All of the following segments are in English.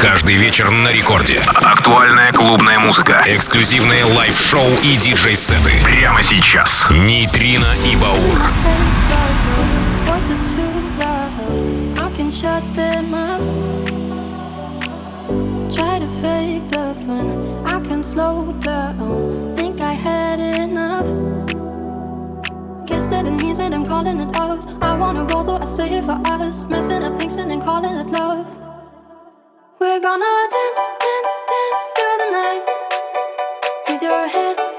Каждый вечер на рекорде. Актуальная клубная музыка. Эксклюзивные лайв-шоу и диджей-сеты. Прямо сейчас. Нейтрино и Баур. Try to fake the fun. I can slow down. Think I had enough. Guess that it means that I'm calling it off. I wanna go though I stay for us. Messing up things and then calling it love. We're gonna dance, dance, dance through the night. With your head,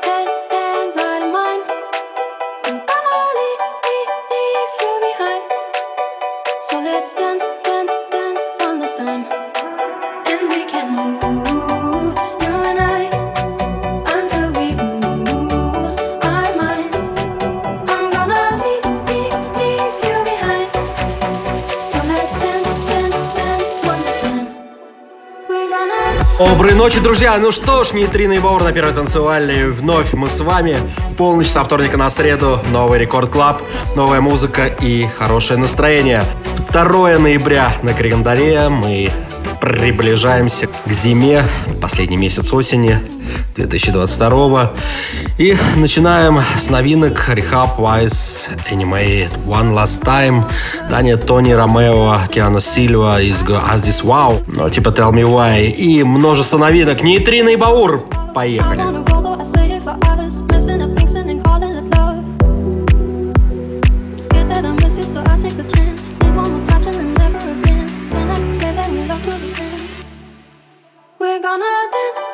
Доброй ночи, друзья! Ну что ж, Нейтрино и Баур на первой танцевальной. Вновь мы с вами в полночь со вторника на среду. Новый Рекорд Клаб, новая музыка и хорошее настроение. 2 ноября на календаре мы приближаемся к зиме, последний месяц осени 2022 и начинаем с новинок Rehab Wise Anime One Last Time. Дания Тони Ромео Киану Сильва из As This Wow. Ну, типа Tell Me Why. И множество новинок. Нейтрино и Баур. Поехали! So gonna dance,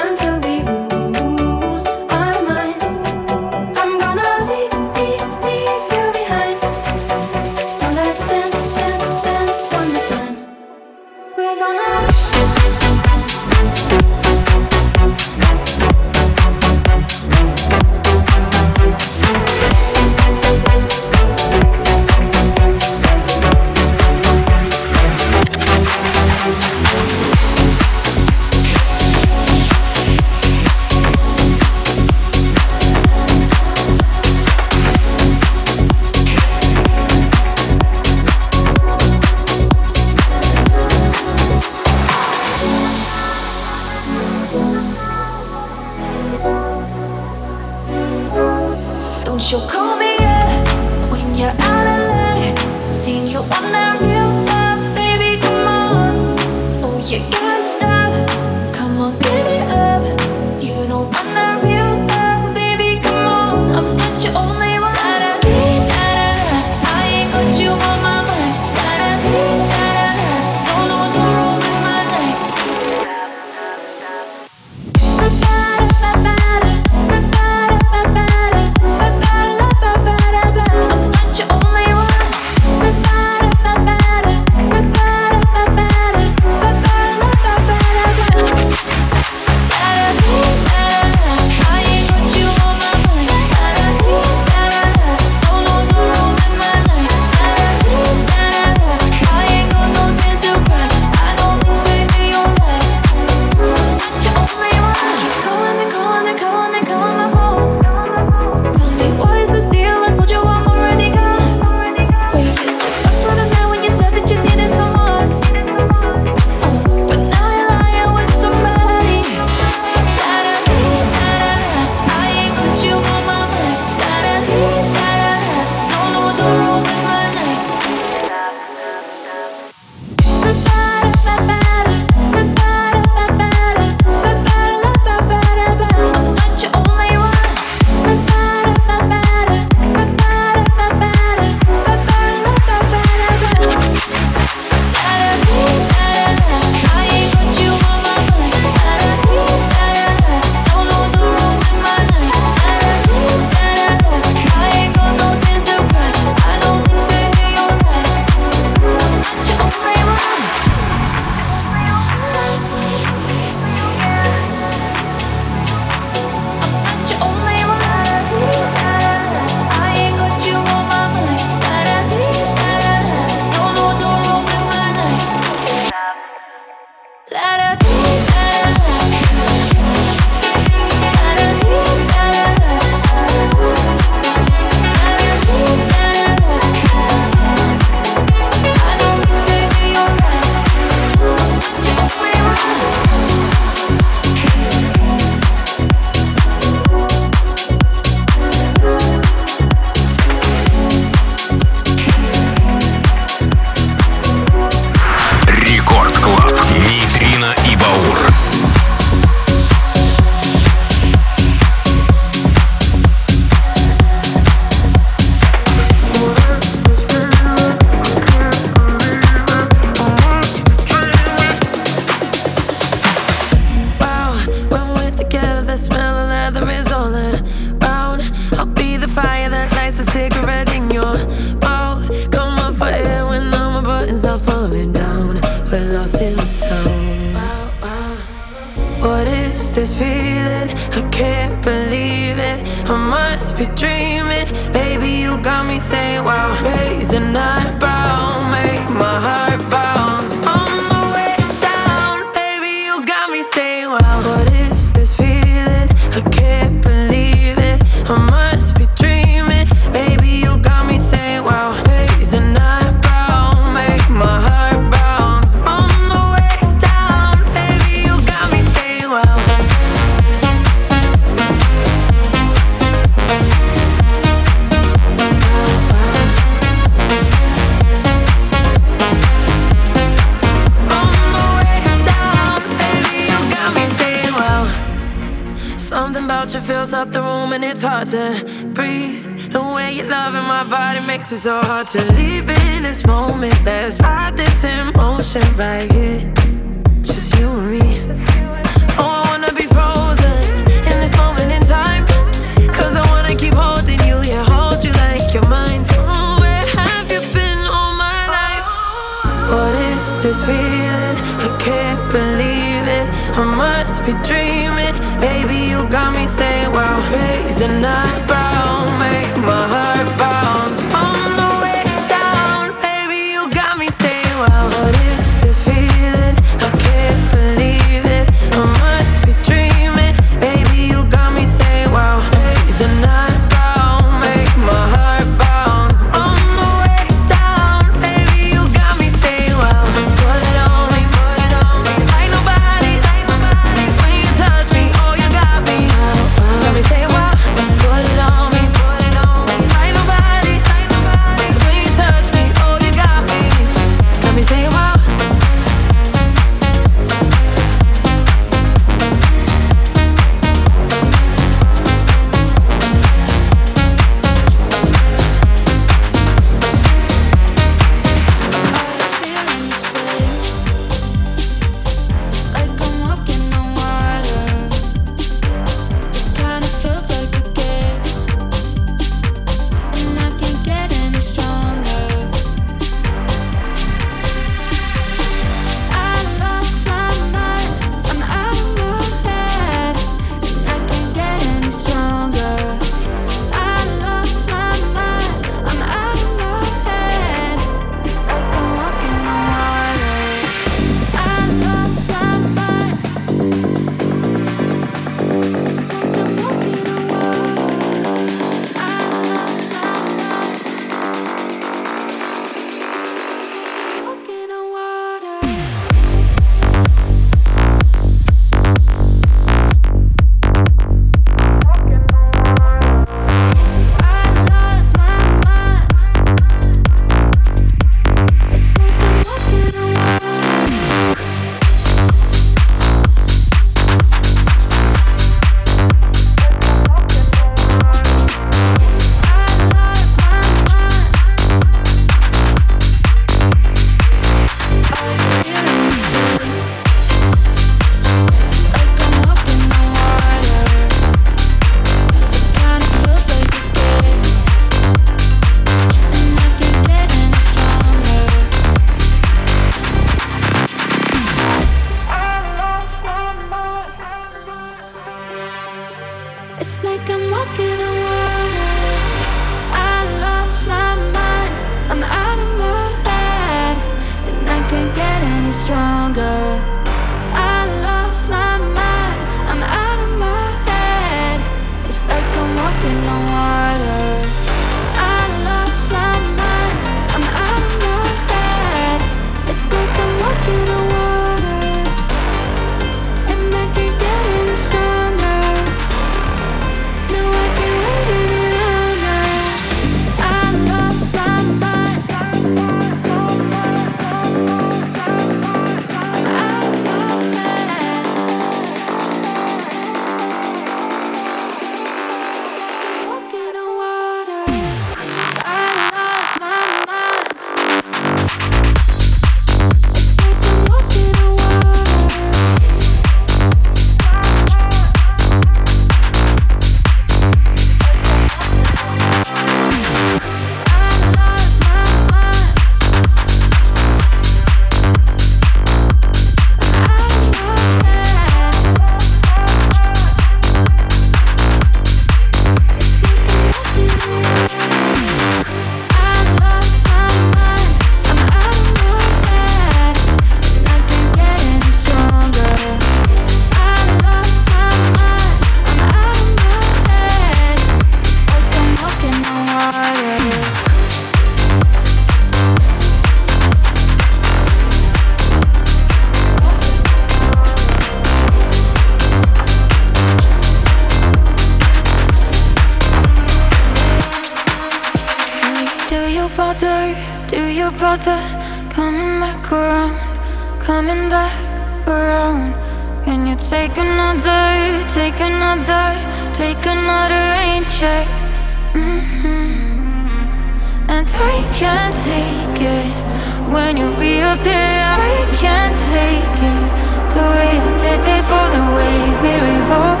when you reappear. I can't take it. The way I did before, the way we revolve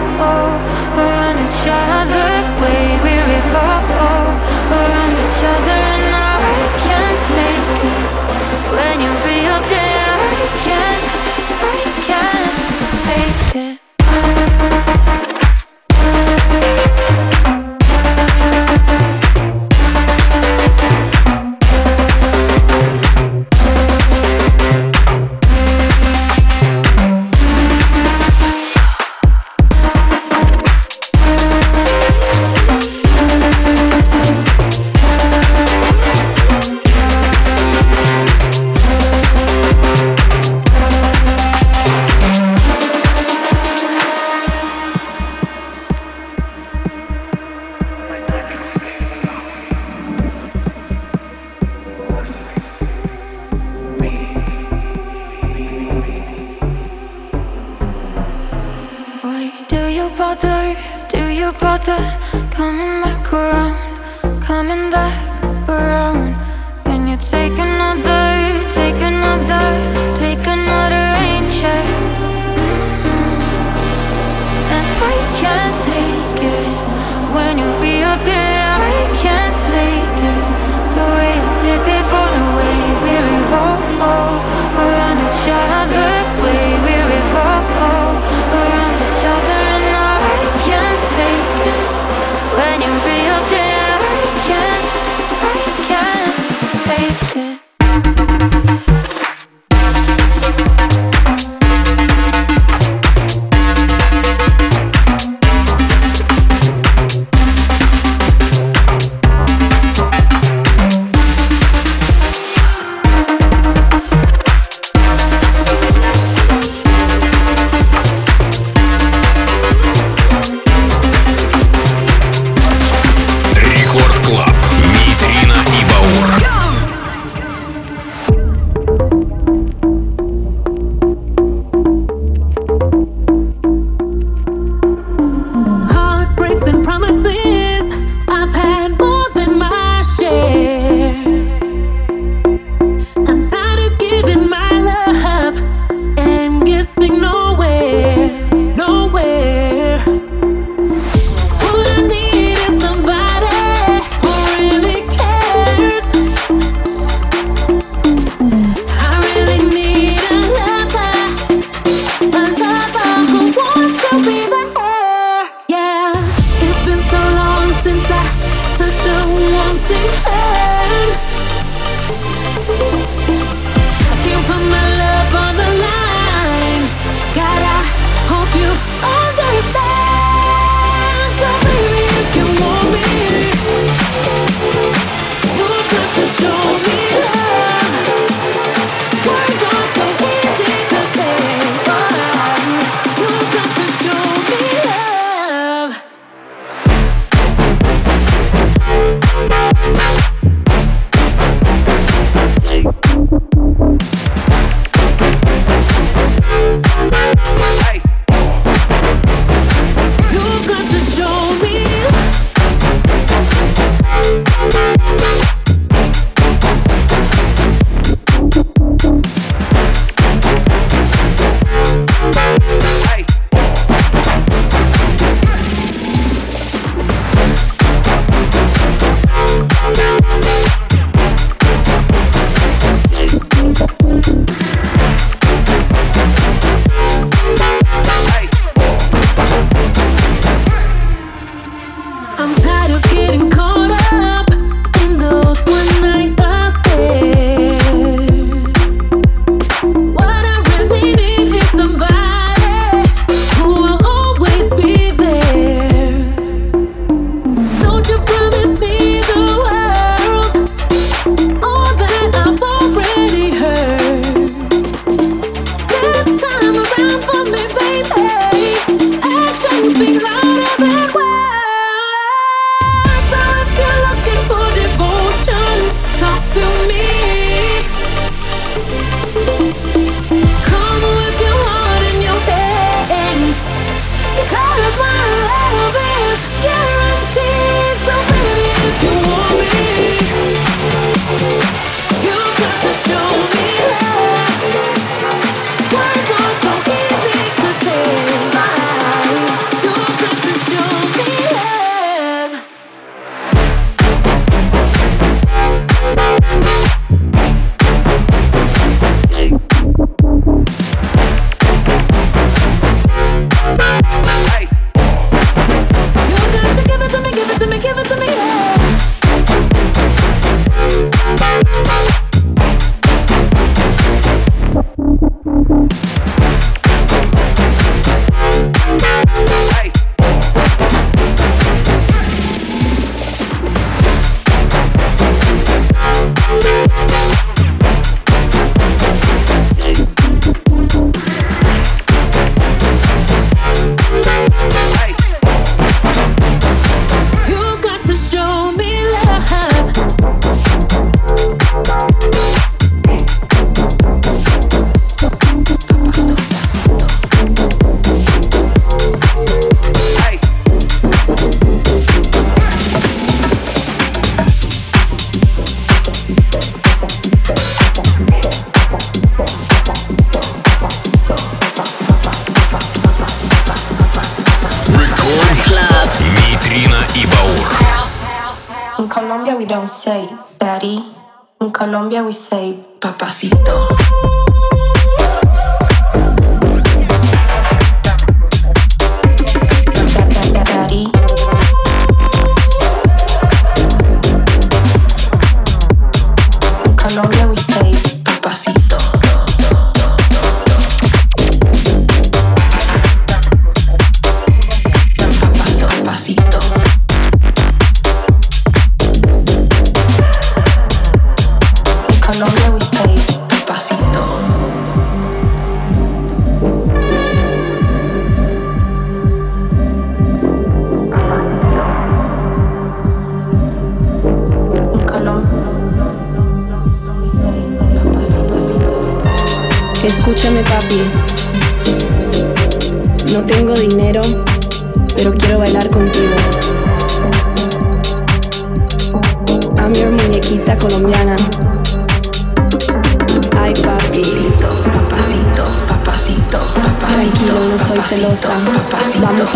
around each other.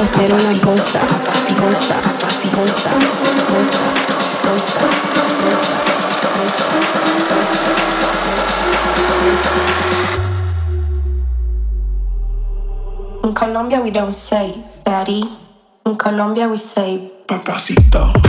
hacer una cosa, cosa, cosa, cosa, cosa. In Colombia we don't say daddy. In Colombia we say papacito.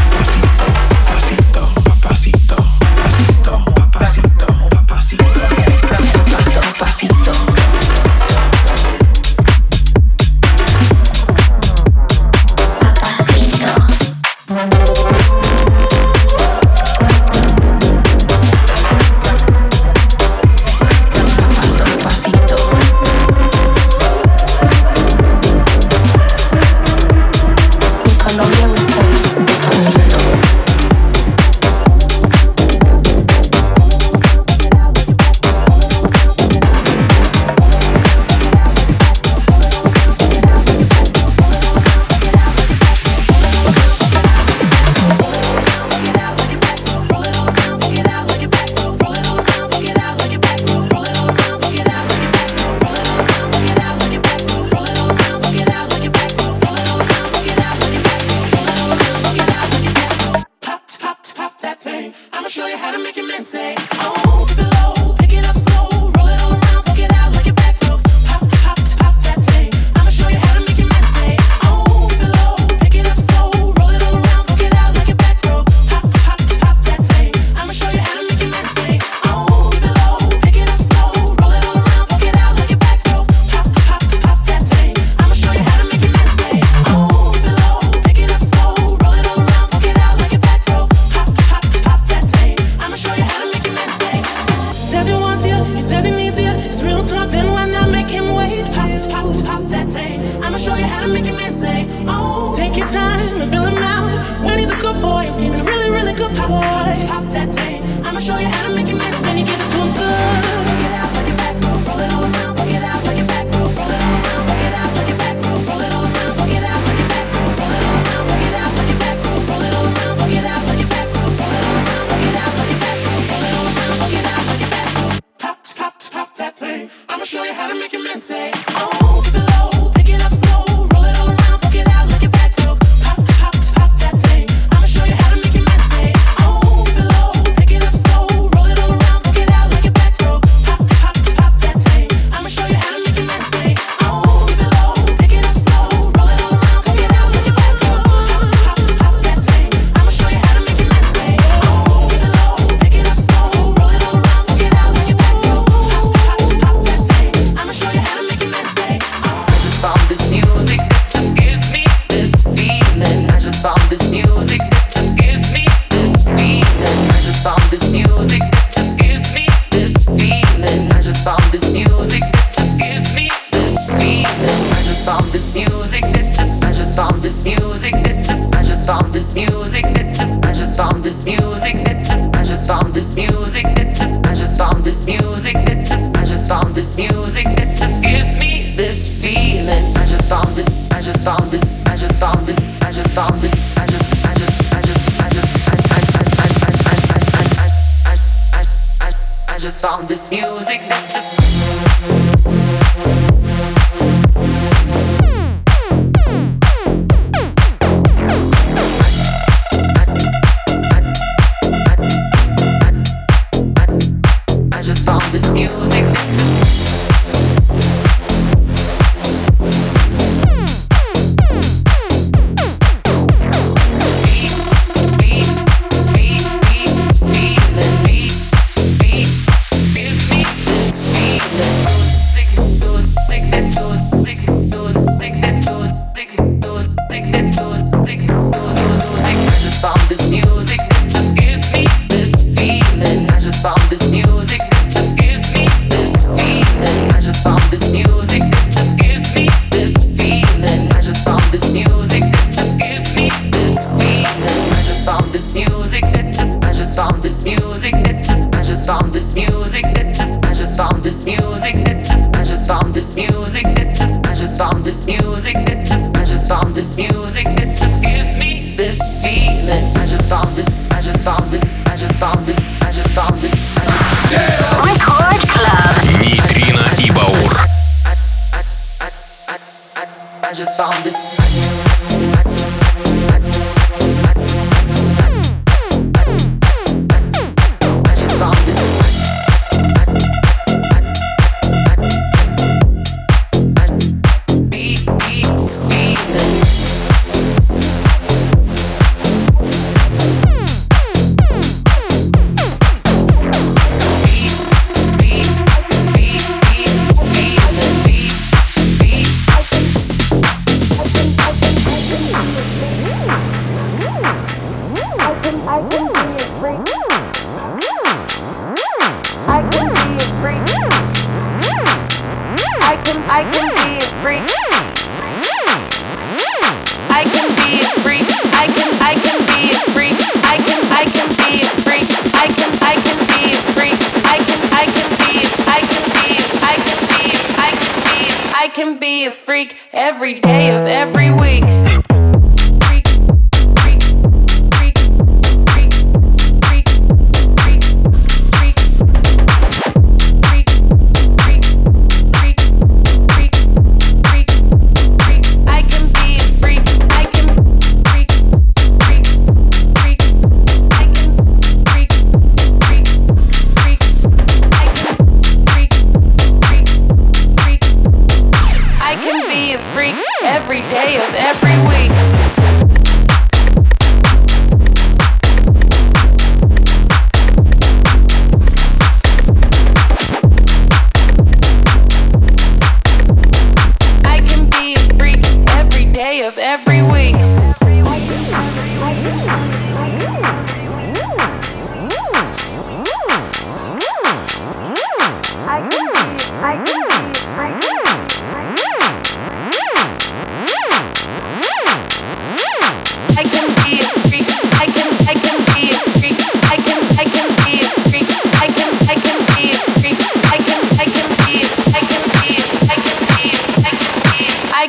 just found this music It just I just found this music It just I just found this music It just I just found this music It just I just found this music It just gives me this feeling I just found this I just found this I just found this I just found this I just I just I just I just I I I I I I I I I just found this music that just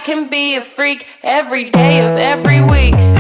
can be a freak every day of every week.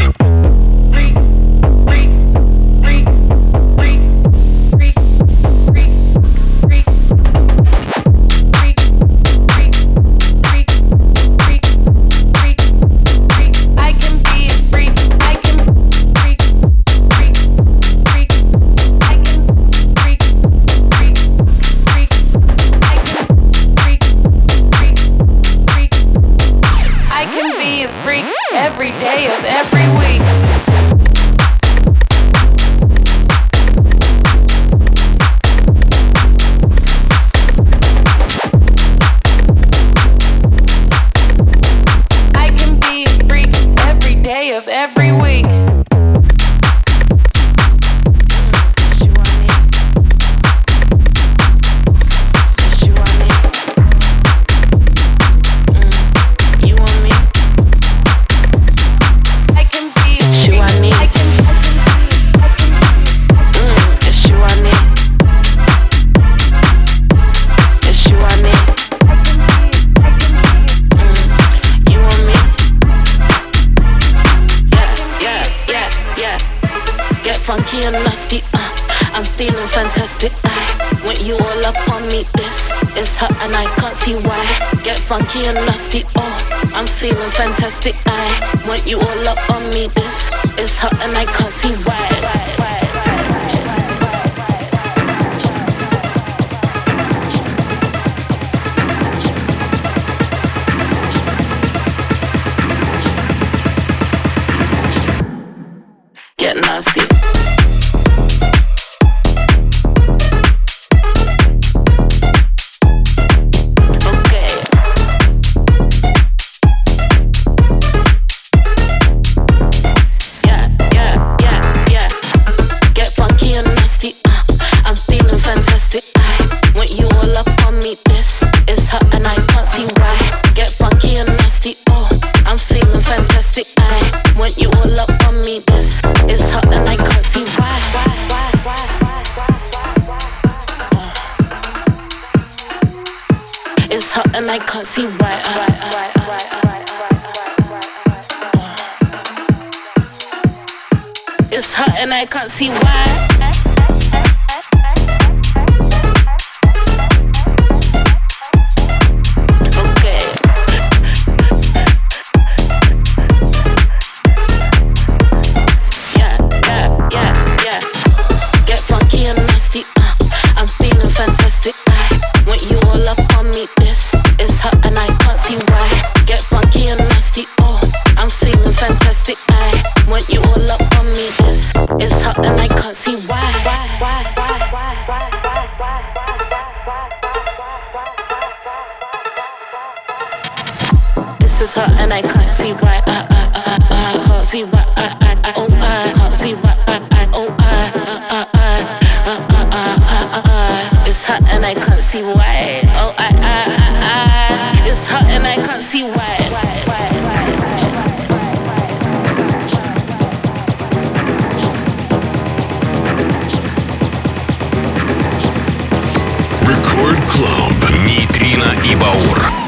и Баур.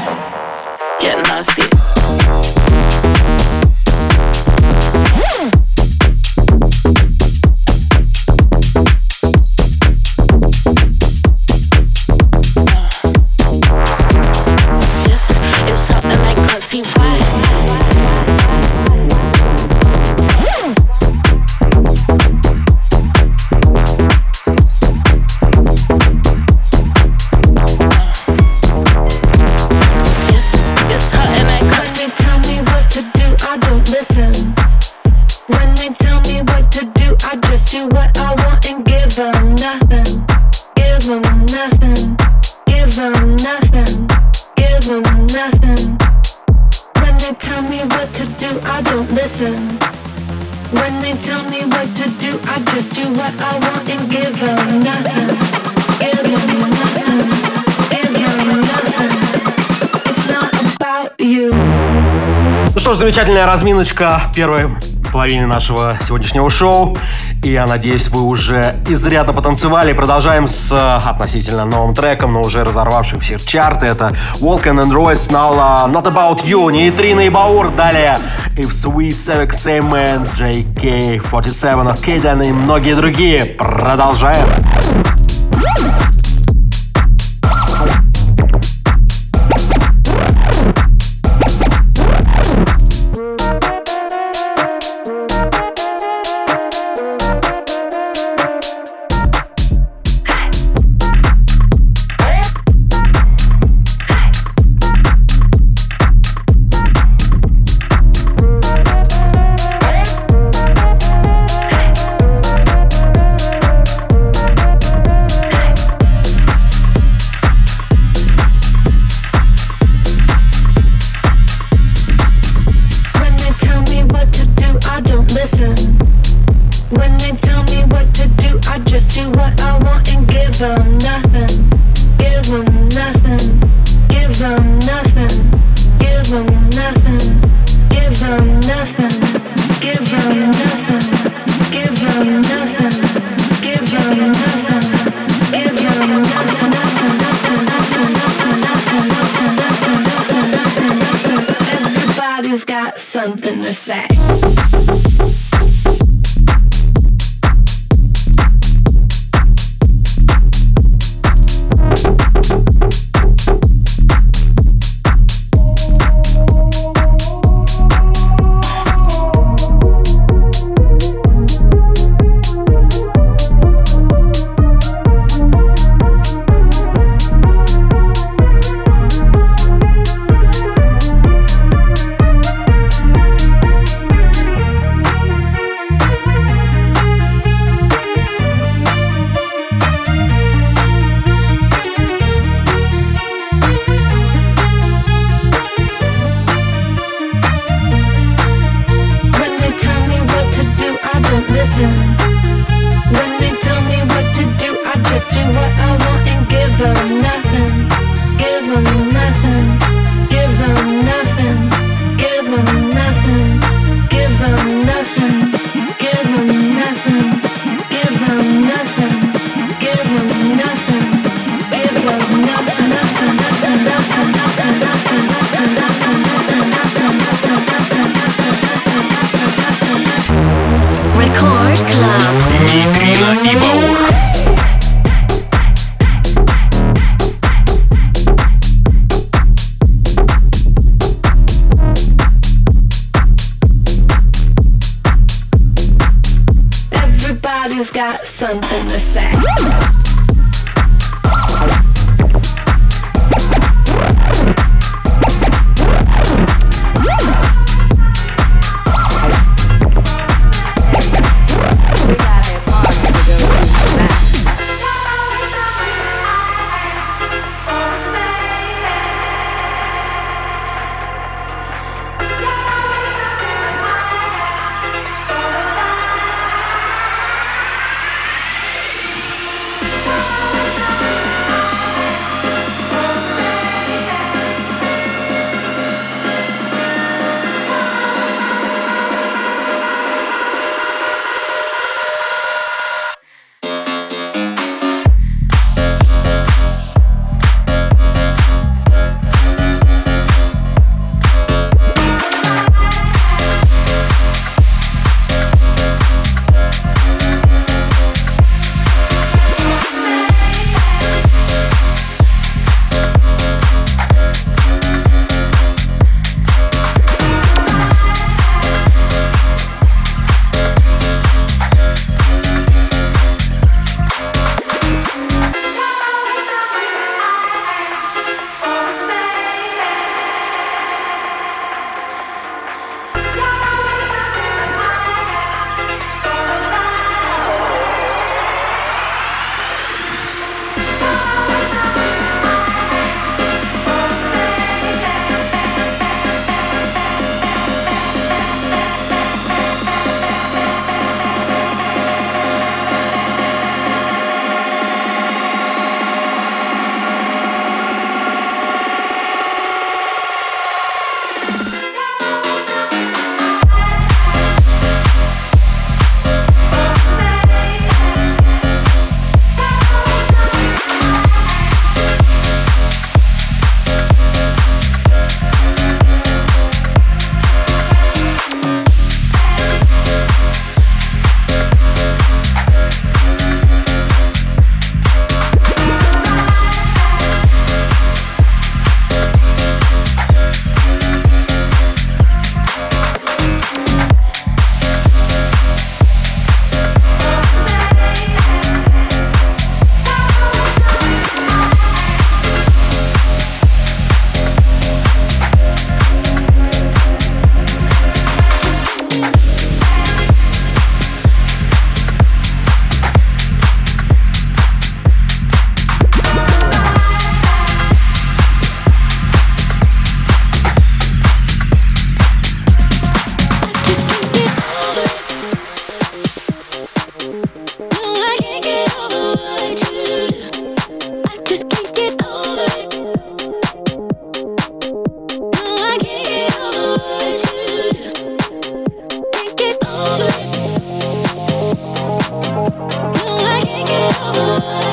новиночка первой половины нашего сегодняшнего шоу. И я надеюсь, вы уже изрядно потанцевали. Продолжаем с э, относительно новым треком, но уже разорвавшим все чарты. Это Walken and Royce Nala э, Not About You, Неитрина и Баур. Далее If Sweet Sevex Same Man, JK47, Кейден и многие другие. Продолжаем. love.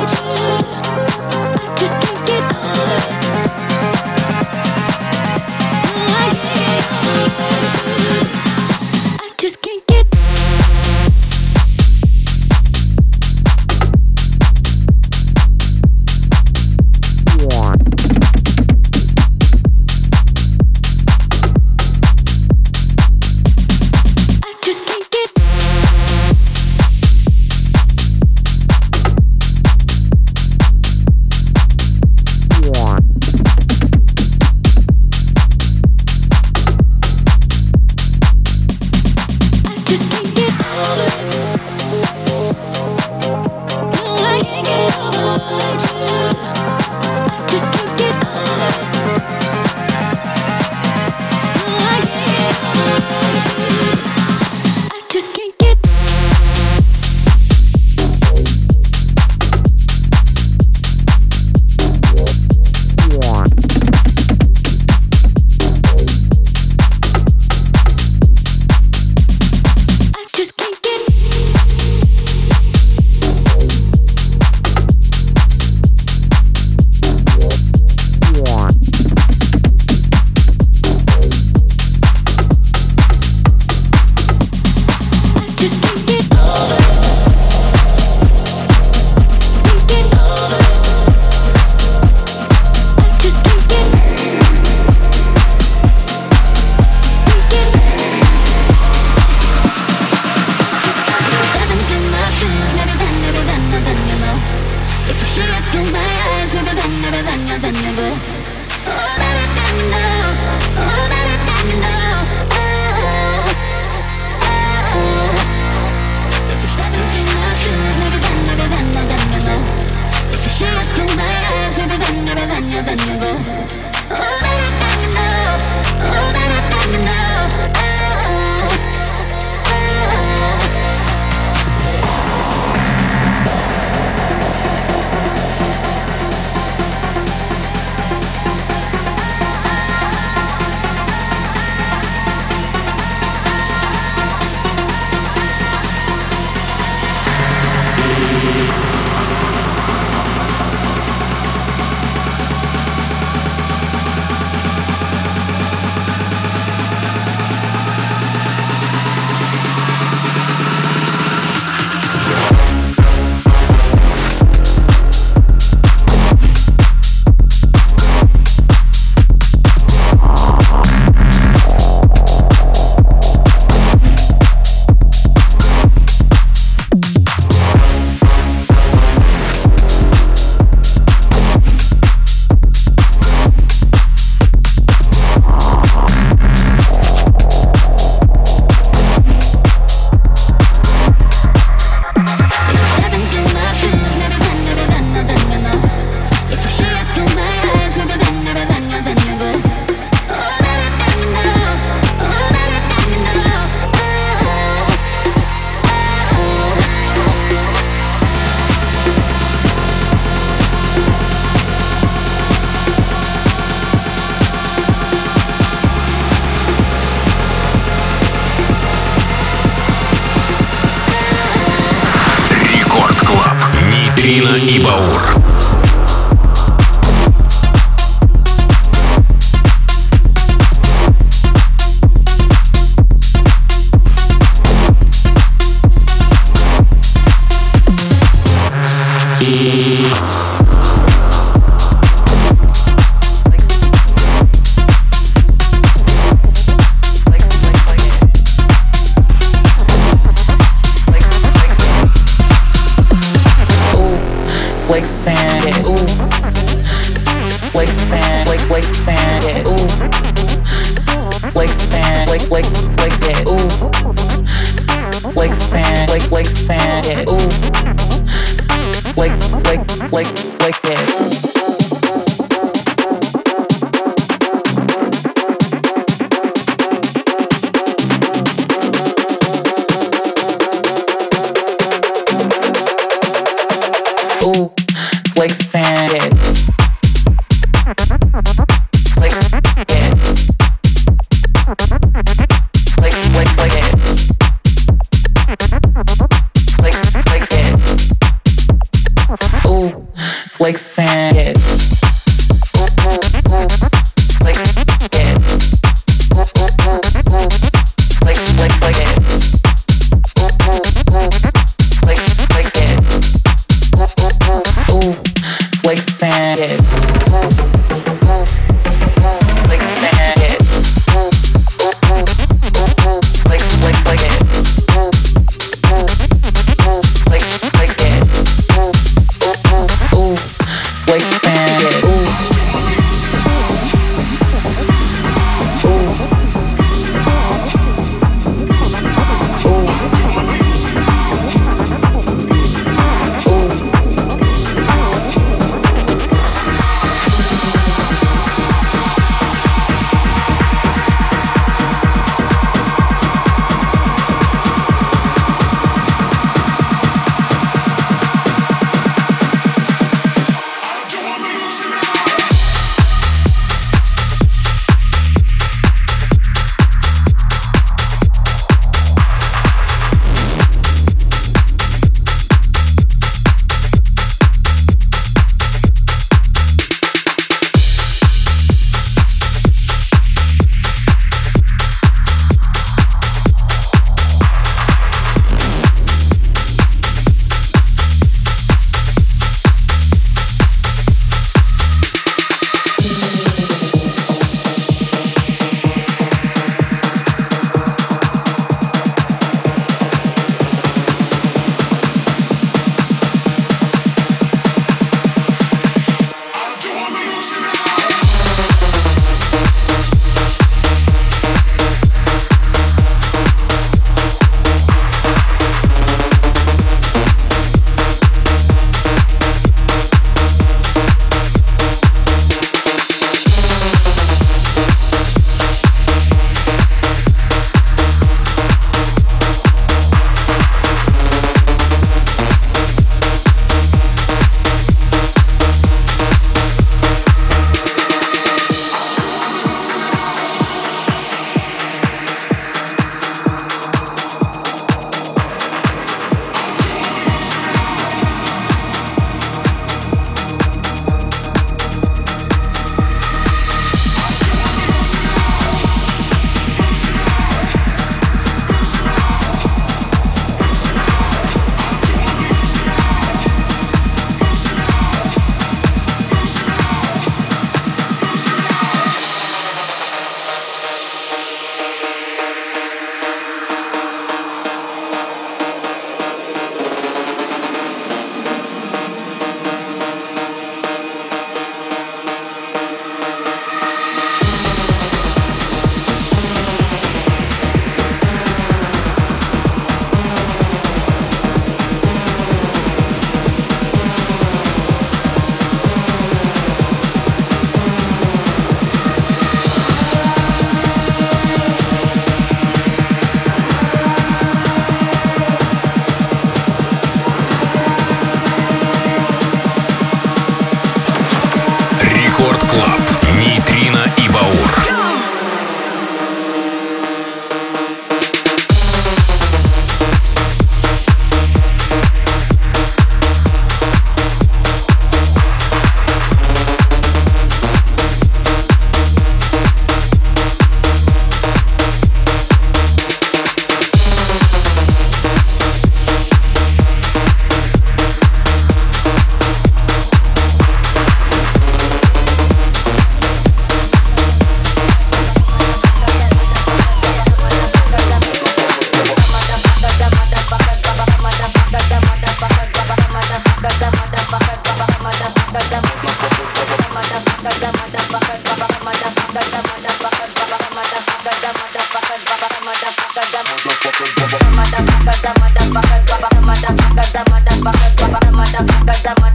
Motherfuckers, I'm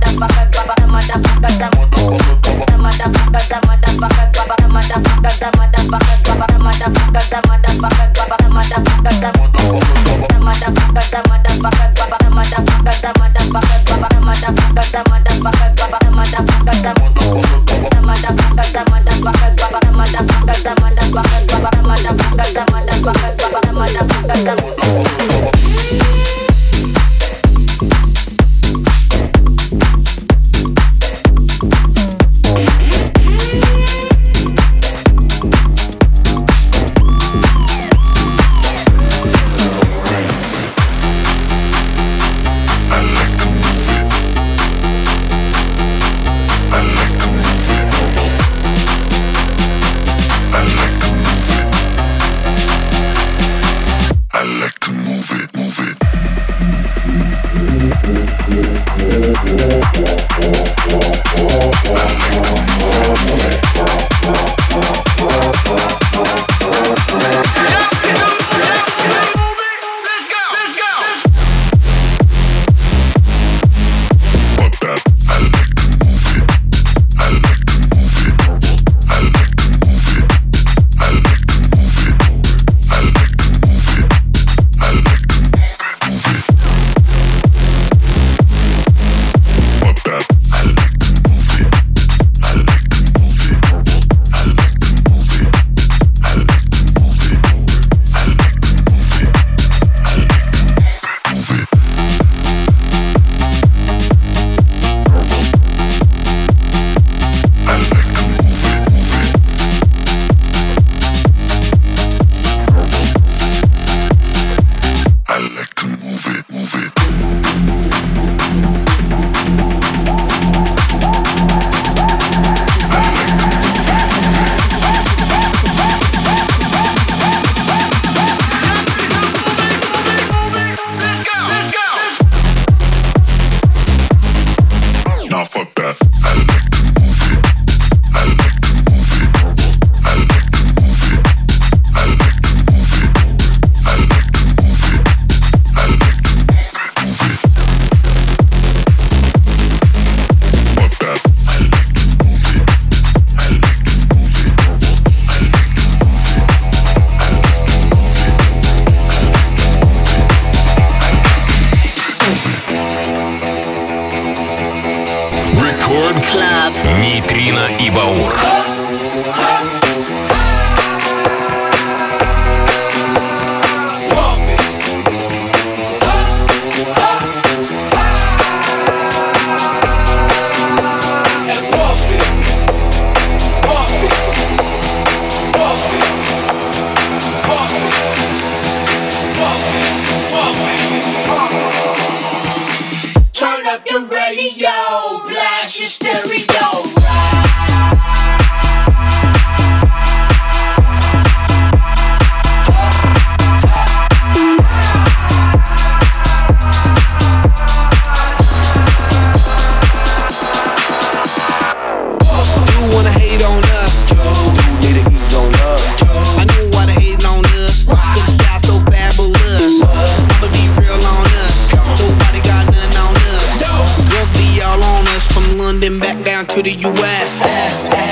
down to the US.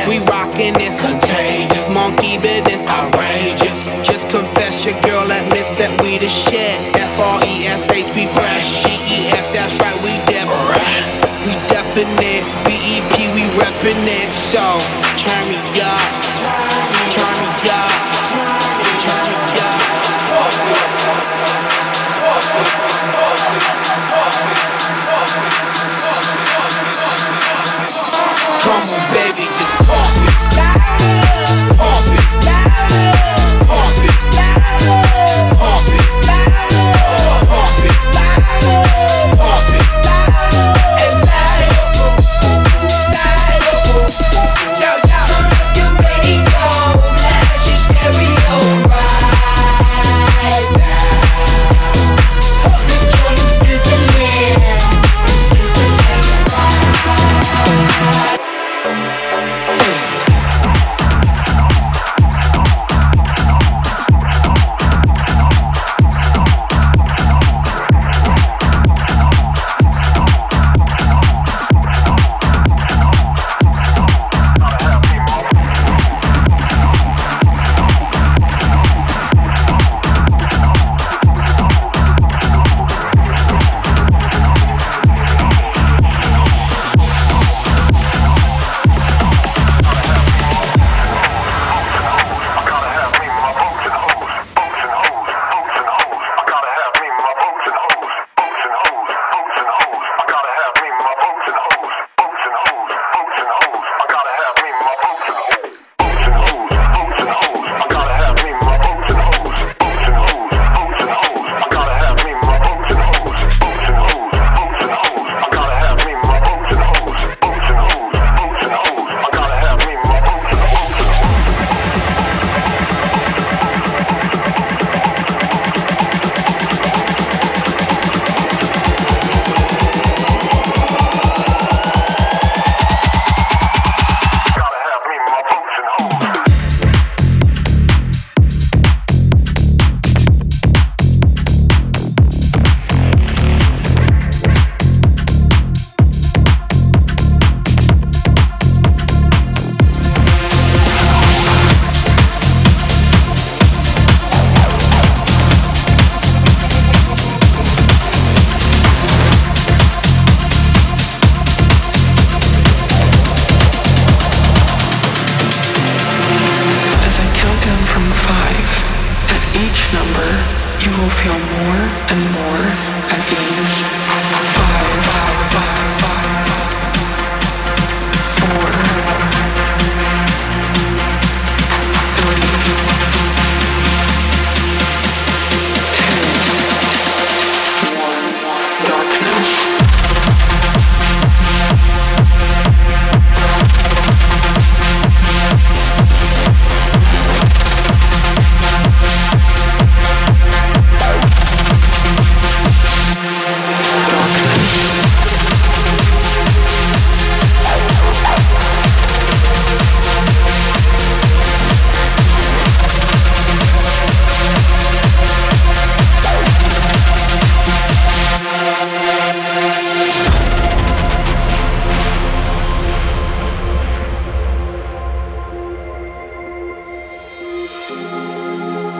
We rockin' it's contagious, monkey business outrageous. Just confess your girl admits that we the shit. F R E S H we fresh, G E F that's right we different. We definite, B E P we reppin' it. So turn me up.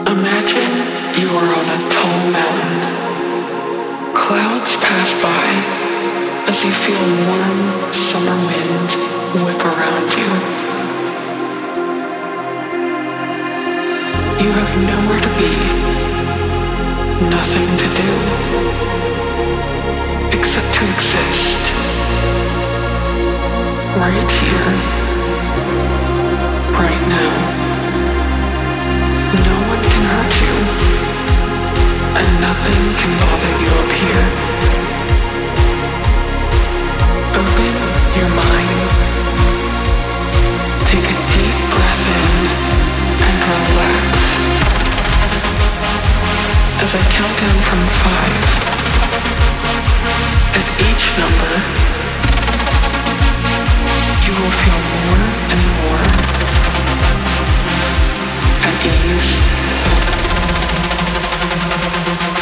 Imagine you are on a tall mountain. Clouds pass by as you feel warm summer winds whip around you. You have nowhere to be, nothing to do, except to exist right here, right now. nothing can bother you up here. Open your mind. Take a deep breath in and relax. As I count down from five, at each number, you will feel more and more at ease. Thank you.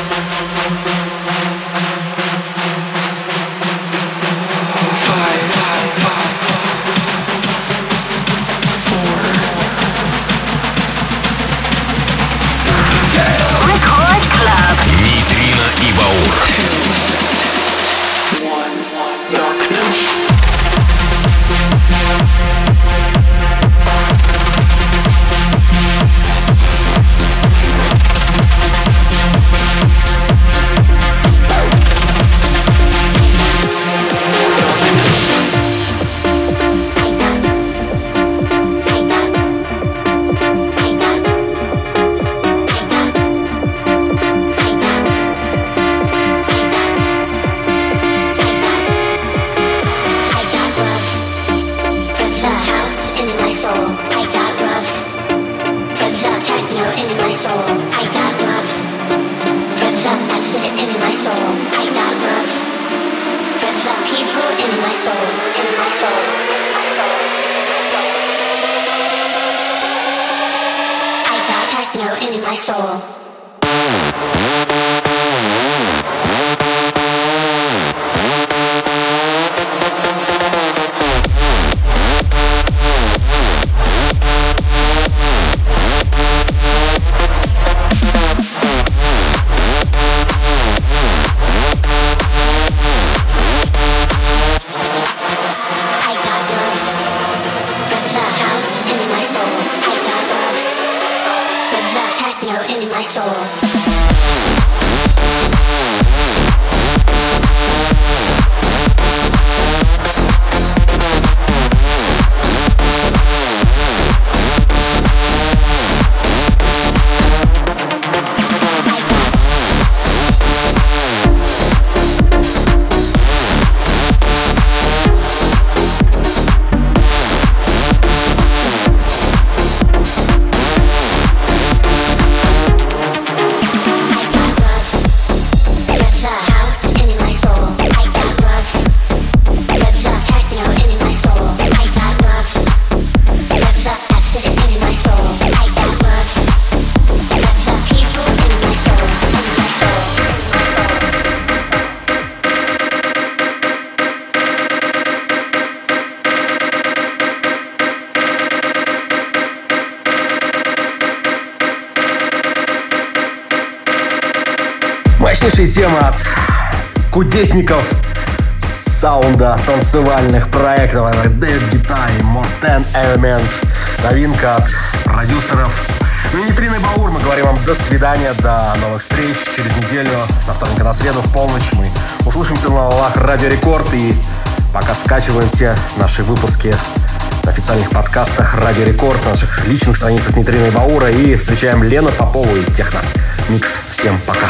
Мощнейшая тема от кудесников саунда танцевальных проектов. Это Дэвид Гитай, Мортен Элемент. Новинка от продюсеров. Ну и Нитрина и Баур, мы говорим вам до свидания, до новых встреч через неделю, со вторника на среду в полночь. Мы услышимся на волнах Радио Рекорд и пока скачиваем все наши выпуски на официальных подкастах Радио Рекорд, на наших личных страницах Нитрина и Баура и встречаем Лену Попову и Техно Микс. Всем пока.